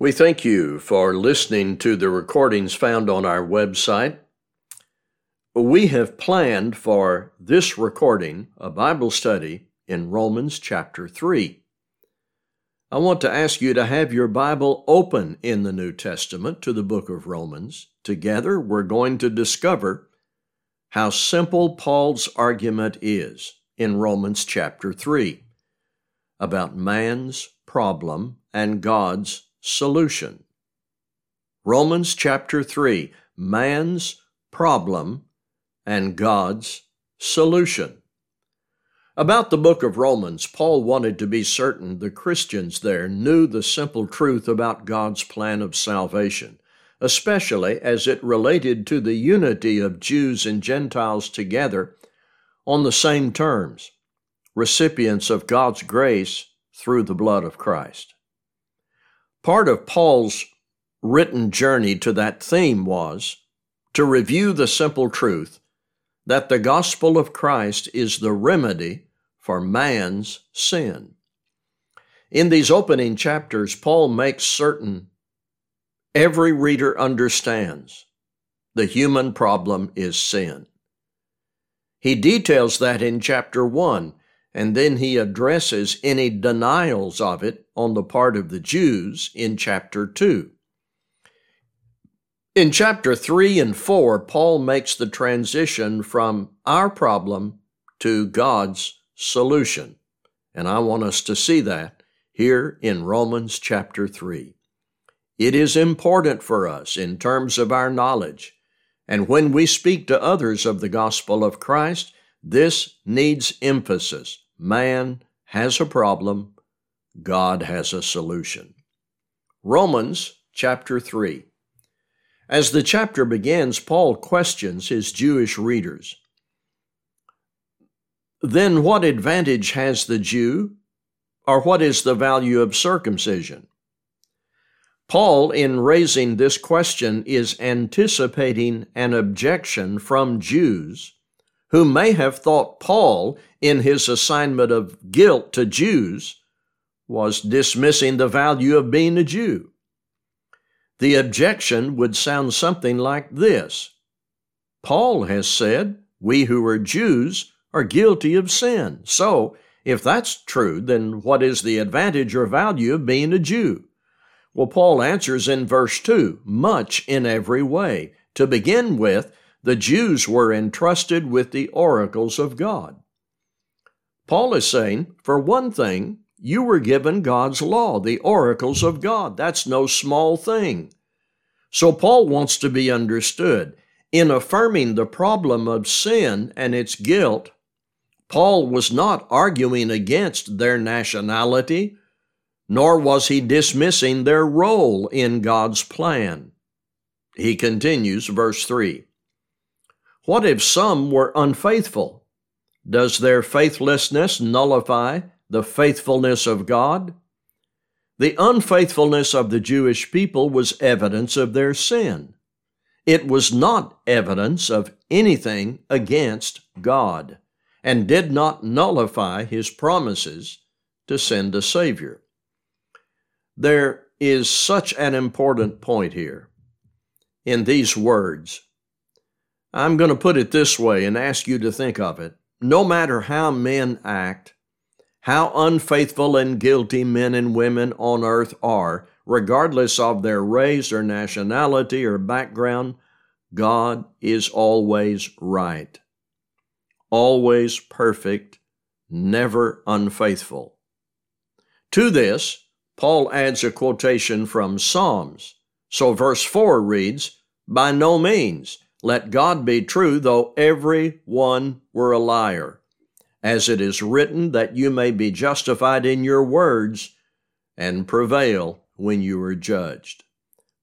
We thank you for listening to the recordings found on our website. We have planned for this recording a Bible study in Romans chapter 3. I want to ask you to have your Bible open in the New Testament to the book of Romans. Together, we're going to discover how simple Paul's argument is in Romans chapter 3 about man's problem and God's solution. Romans chapter 3 Man's problem and God's solution. About the book of Romans, Paul wanted to be certain the Christians there knew the simple truth about God's plan of salvation, especially as it related to the unity of Jews and Gentiles together on the same terms, recipients of God's grace through the blood of Christ. Part of Paul's written journey to that theme was to review the simple truth that the gospel of Christ is the remedy for man's sin. In these opening chapters, Paul makes certain every reader understands the human problem is sin. He details that in chapter 1 and then he addresses any denials of it on the part of the Jews in chapter 2. In chapter 3 and 4, Paul makes the transition from our problem to God's solution. And I want us to see that here in Romans chapter 3. It is important for us in terms of our knowledge. And when we speak to others of the gospel of Christ, this needs emphasis. Man has a problem, God has a solution. Romans chapter 3. As the chapter begins, Paul questions his Jewish readers. Then what advantage has the Jew, or what is the value of circumcision? Paul, in raising this question, is anticipating an objection from Jews who may have thought Paul, in his assignment of guilt to Jews, was dismissing the value of being a Jew. The objection would sound something like this Paul has said, We who are Jews are guilty of sin. So, if that's true, then what is the advantage or value of being a Jew? Well, Paul answers in verse 2 much in every way. To begin with, the Jews were entrusted with the oracles of God. Paul is saying, for one thing, you were given God's law, the oracles of God. That's no small thing. So Paul wants to be understood. In affirming the problem of sin and its guilt, Paul was not arguing against their nationality, nor was he dismissing their role in God's plan. He continues, verse 3 what if some were unfaithful? Does their faithlessness nullify the faithfulness of God? The unfaithfulness of the Jewish people was evidence of their sin. It was not evidence of anything against God and did not nullify his promises to send a Savior. There is such an important point here in these words I'm going to put it this way and ask you to think of it. No matter how men act, how unfaithful and guilty men and women on earth are, regardless of their race or nationality or background, God is always right, always perfect, never unfaithful. To this, Paul adds a quotation from Psalms. So verse 4 reads, By no means. Let God be true, though every one were a liar, as it is written that you may be justified in your words and prevail when you are judged.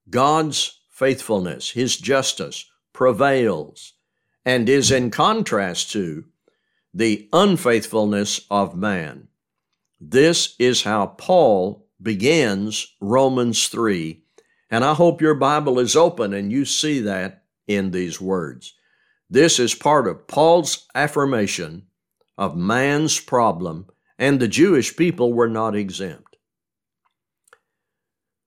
God's faithfulness, His justice, prevails and is in contrast to the unfaithfulness of man. This is how Paul begins Romans 3, and I hope your Bible is open and you see that in these words. This is part of Paul's affirmation of man's problem, and the Jewish people were not exempt.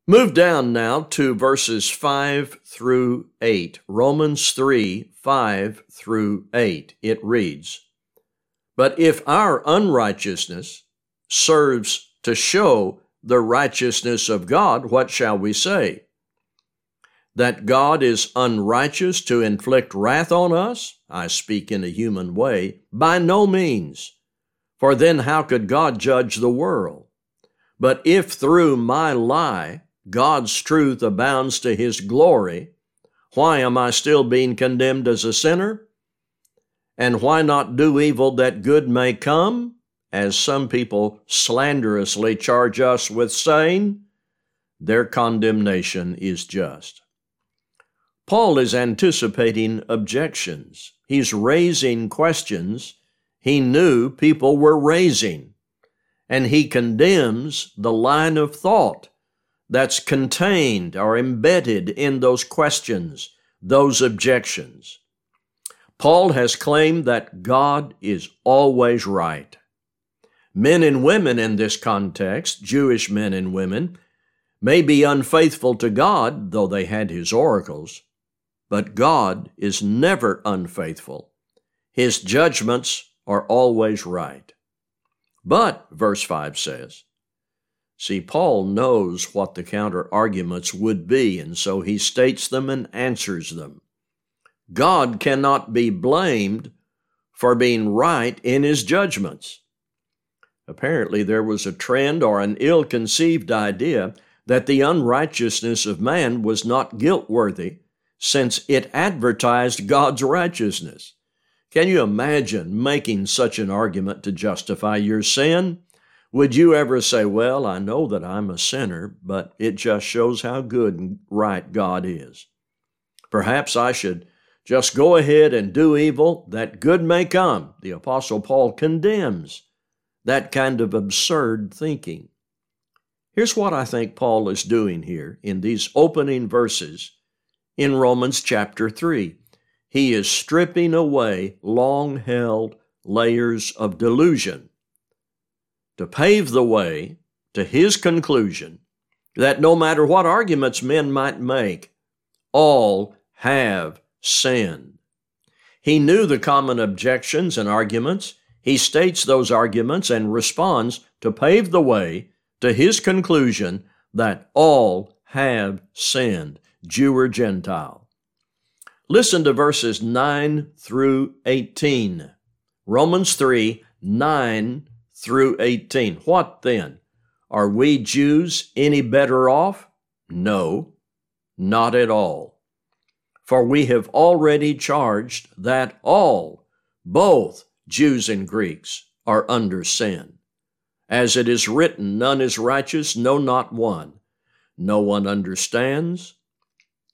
Move down now to verses 5 through 8. Romans 3 5 through 8. It reads, But if our unrighteousness serves to show the righteousness of God, what shall we say? That God is unrighteous to inflict wrath on us? I speak in a human way. By no means. For then how could God judge the world? But if through my lie, God's truth abounds to his glory, why am I still being condemned as a sinner? And why not do evil that good may come, as some people slanderously charge us with saying? Their condemnation is just. Paul is anticipating objections. He's raising questions he knew people were raising, and he condemns the line of thought that's contained or embedded in those questions, those objections. Paul has claimed that God is always right. Men and women in this context, Jewish men and women, may be unfaithful to God, though they had his oracles, but God is never unfaithful. His judgments are always right. But, verse 5 says, See, Paul knows what the counter arguments would be, and so he states them and answers them. God cannot be blamed for being right in his judgments. Apparently, there was a trend or an ill conceived idea that the unrighteousness of man was not guilt worthy, since it advertised God's righteousness. Can you imagine making such an argument to justify your sin? Would you ever say, Well, I know that I'm a sinner, but it just shows how good and right God is? Perhaps I should just go ahead and do evil that good may come. The Apostle Paul condemns that kind of absurd thinking. Here's what I think Paul is doing here in these opening verses in Romans chapter 3. He is stripping away long held layers of delusion to pave the way to his conclusion that no matter what arguments men might make, all have sinned. He knew the common objections and arguments. He states those arguments and responds to pave the way to his conclusion that all have sinned, Jew or Gentile. Listen to verses 9 through 18. Romans 3 9 through 18. What then? Are we Jews any better off? No, not at all. For we have already charged that all, both Jews and Greeks, are under sin. As it is written, none is righteous, no, not one. No one understands,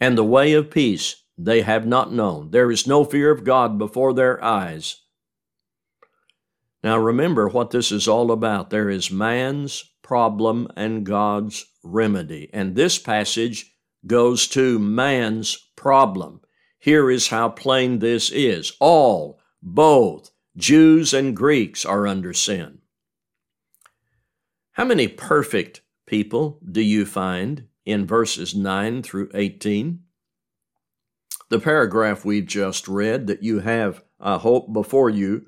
and the way of peace they have not known. There is no fear of God before their eyes. Now remember what this is all about. There is man's problem and God's remedy. And this passage goes to man's problem. Here is how plain this is. All, both Jews and Greeks are under sin. How many perfect people do you find in verses 9 through 18? The paragraph we've just read that you have, I hope, before you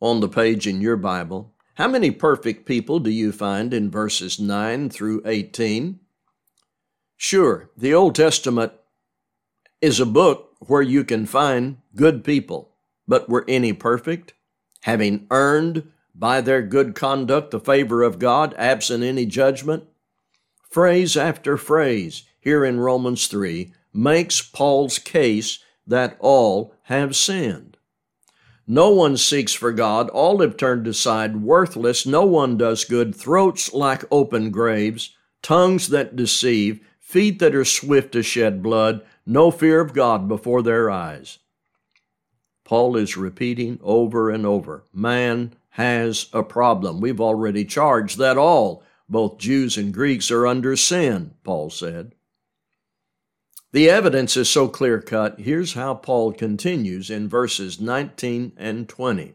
on the page in your Bible. How many perfect people do you find in verses 9 through 18? Sure, the Old Testament is a book where you can find good people, but were any perfect? Having earned by their good conduct the favor of God, absent any judgment? Phrase after phrase here in Romans 3 makes Paul's case that all have sinned. No one seeks for God. All have turned aside, worthless. No one does good. Throats like open graves, tongues that deceive, feet that are swift to shed blood, no fear of God before their eyes. Paul is repeating over and over man has a problem. We've already charged that all, both Jews and Greeks, are under sin, Paul said. The evidence is so clear cut. Here's how Paul continues in verses 19 and 20.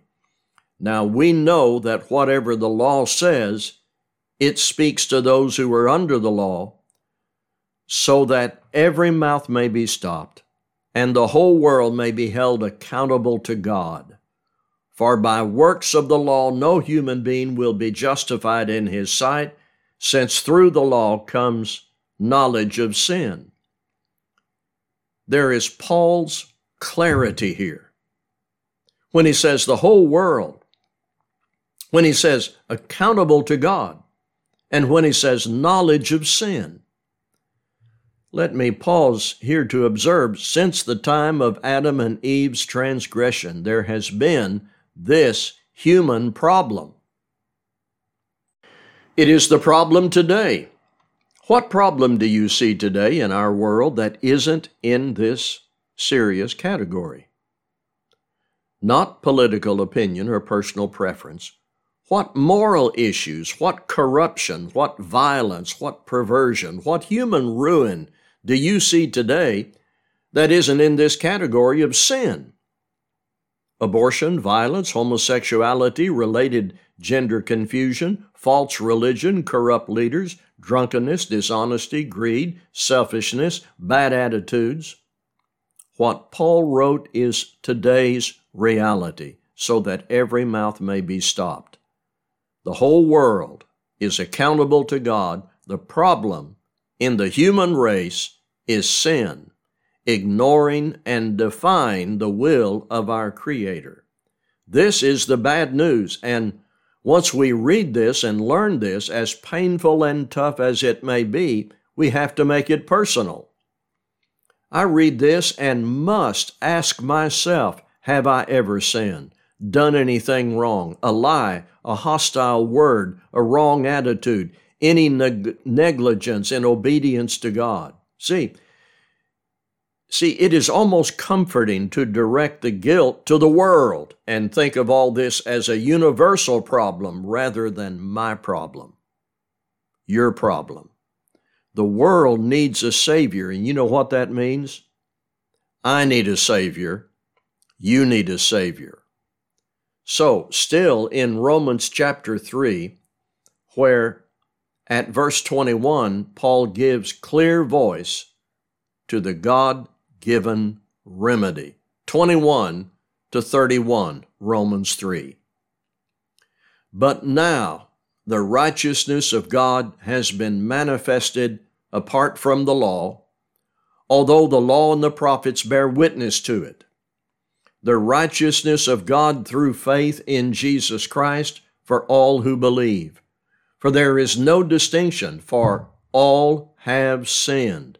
Now we know that whatever the law says, it speaks to those who are under the law, so that every mouth may be stopped, and the whole world may be held accountable to God. For by works of the law no human being will be justified in his sight, since through the law comes knowledge of sin. There is Paul's clarity here. When he says the whole world, when he says accountable to God, and when he says knowledge of sin. Let me pause here to observe since the time of Adam and Eve's transgression, there has been this human problem. It is the problem today. What problem do you see today in our world that isn't in this serious category? Not political opinion or personal preference. What moral issues, what corruption, what violence, what perversion, what human ruin do you see today that isn't in this category of sin? Abortion, violence, homosexuality, related gender confusion, false religion, corrupt leaders, drunkenness, dishonesty, greed, selfishness, bad attitudes. What Paul wrote is today's reality, so that every mouth may be stopped. The whole world is accountable to God. The problem in the human race is sin ignoring and defying the will of our Creator. This is the bad news, and once we read this and learn this, as painful and tough as it may be, we have to make it personal. I read this and must ask myself Have I ever sinned? Done anything wrong? A lie, a hostile word, a wrong attitude, any neg- negligence in obedience to God? See, See, it is almost comforting to direct the guilt to the world and think of all this as a universal problem rather than my problem, your problem. The world needs a Savior, and you know what that means? I need a Savior. You need a Savior. So, still in Romans chapter 3, where at verse 21, Paul gives clear voice to the God given remedy. 21 to 31, Romans 3. But now the righteousness of God has been manifested apart from the law, although the law and the prophets bear witness to it. The righteousness of God through faith in Jesus Christ for all who believe. For there is no distinction, for all have sinned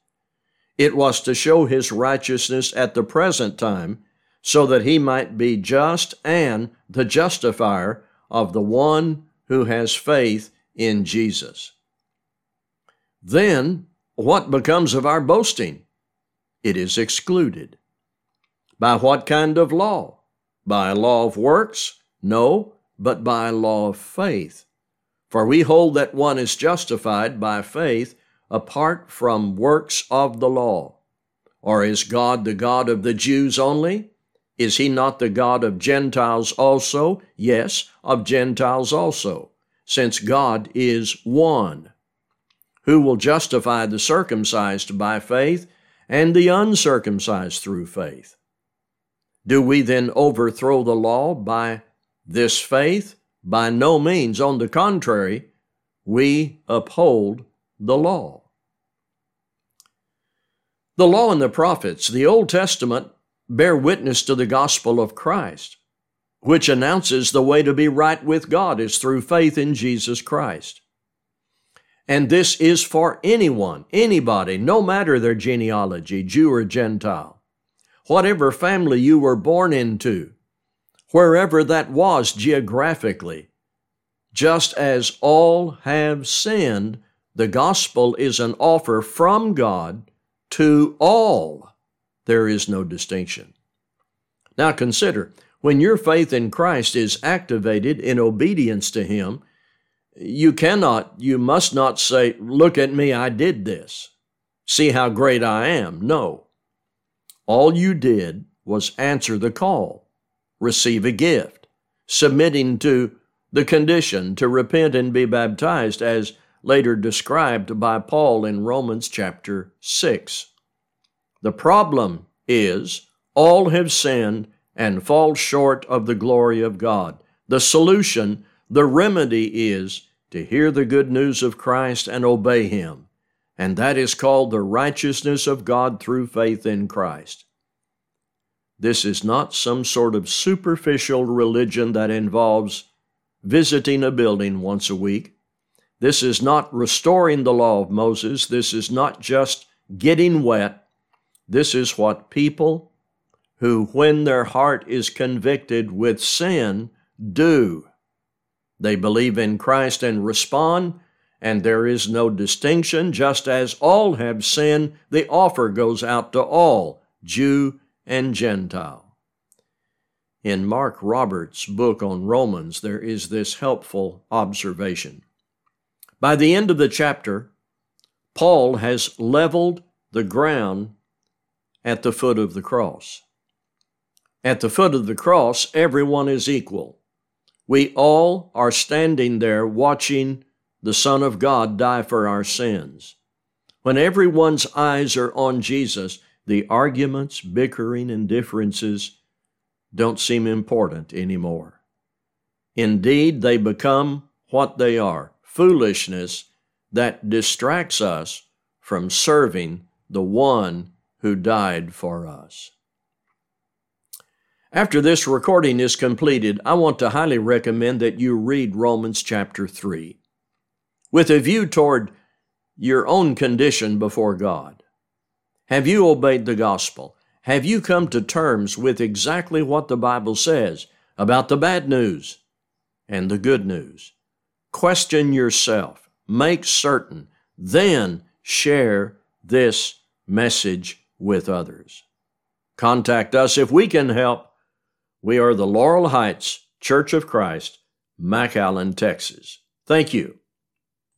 It was to show his righteousness at the present time, so that he might be just and the justifier of the one who has faith in Jesus. Then, what becomes of our boasting? It is excluded. By what kind of law? By a law of works? No, but by a law of faith. For we hold that one is justified by faith apart from works of the law? Or is God the God of the Jews only? Is he not the God of Gentiles also? Yes, of Gentiles also, since God is one. Who will justify the circumcised by faith and the uncircumcised through faith? Do we then overthrow the law by this faith? By no means. On the contrary, we uphold the law. The law and the prophets, the Old Testament, bear witness to the gospel of Christ, which announces the way to be right with God is through faith in Jesus Christ. And this is for anyone, anybody, no matter their genealogy, Jew or Gentile. Whatever family you were born into, wherever that was geographically, just as all have sinned, the gospel is an offer from God to all. There is no distinction. Now consider, when your faith in Christ is activated in obedience to Him, you cannot, you must not say, Look at me, I did this. See how great I am. No. All you did was answer the call, receive a gift, submitting to the condition to repent and be baptized, as later described by Paul in Romans chapter 6. The problem is all have sinned and fall short of the glory of God. The solution the remedy is to hear the good news of Christ and obey Him, and that is called the righteousness of God through faith in Christ. This is not some sort of superficial religion that involves visiting a building once a week. This is not restoring the law of Moses. This is not just getting wet. This is what people who, when their heart is convicted with sin, do. They believe in Christ and respond, and there is no distinction. Just as all have sinned, the offer goes out to all, Jew and Gentile. In Mark Roberts' book on Romans, there is this helpful observation. By the end of the chapter, Paul has leveled the ground at the foot of the cross. At the foot of the cross, everyone is equal. We all are standing there watching the Son of God die for our sins. When everyone's eyes are on Jesus, the arguments, bickering, and differences don't seem important anymore. Indeed, they become what they are foolishness that distracts us from serving the one who died for us. After this recording is completed, I want to highly recommend that you read Romans chapter 3 with a view toward your own condition before God. Have you obeyed the gospel? Have you come to terms with exactly what the Bible says about the bad news and the good news? Question yourself, make certain, then share this message with others. Contact us if we can help we are the Laurel Heights Church of Christ, McAllen, Texas. Thank you.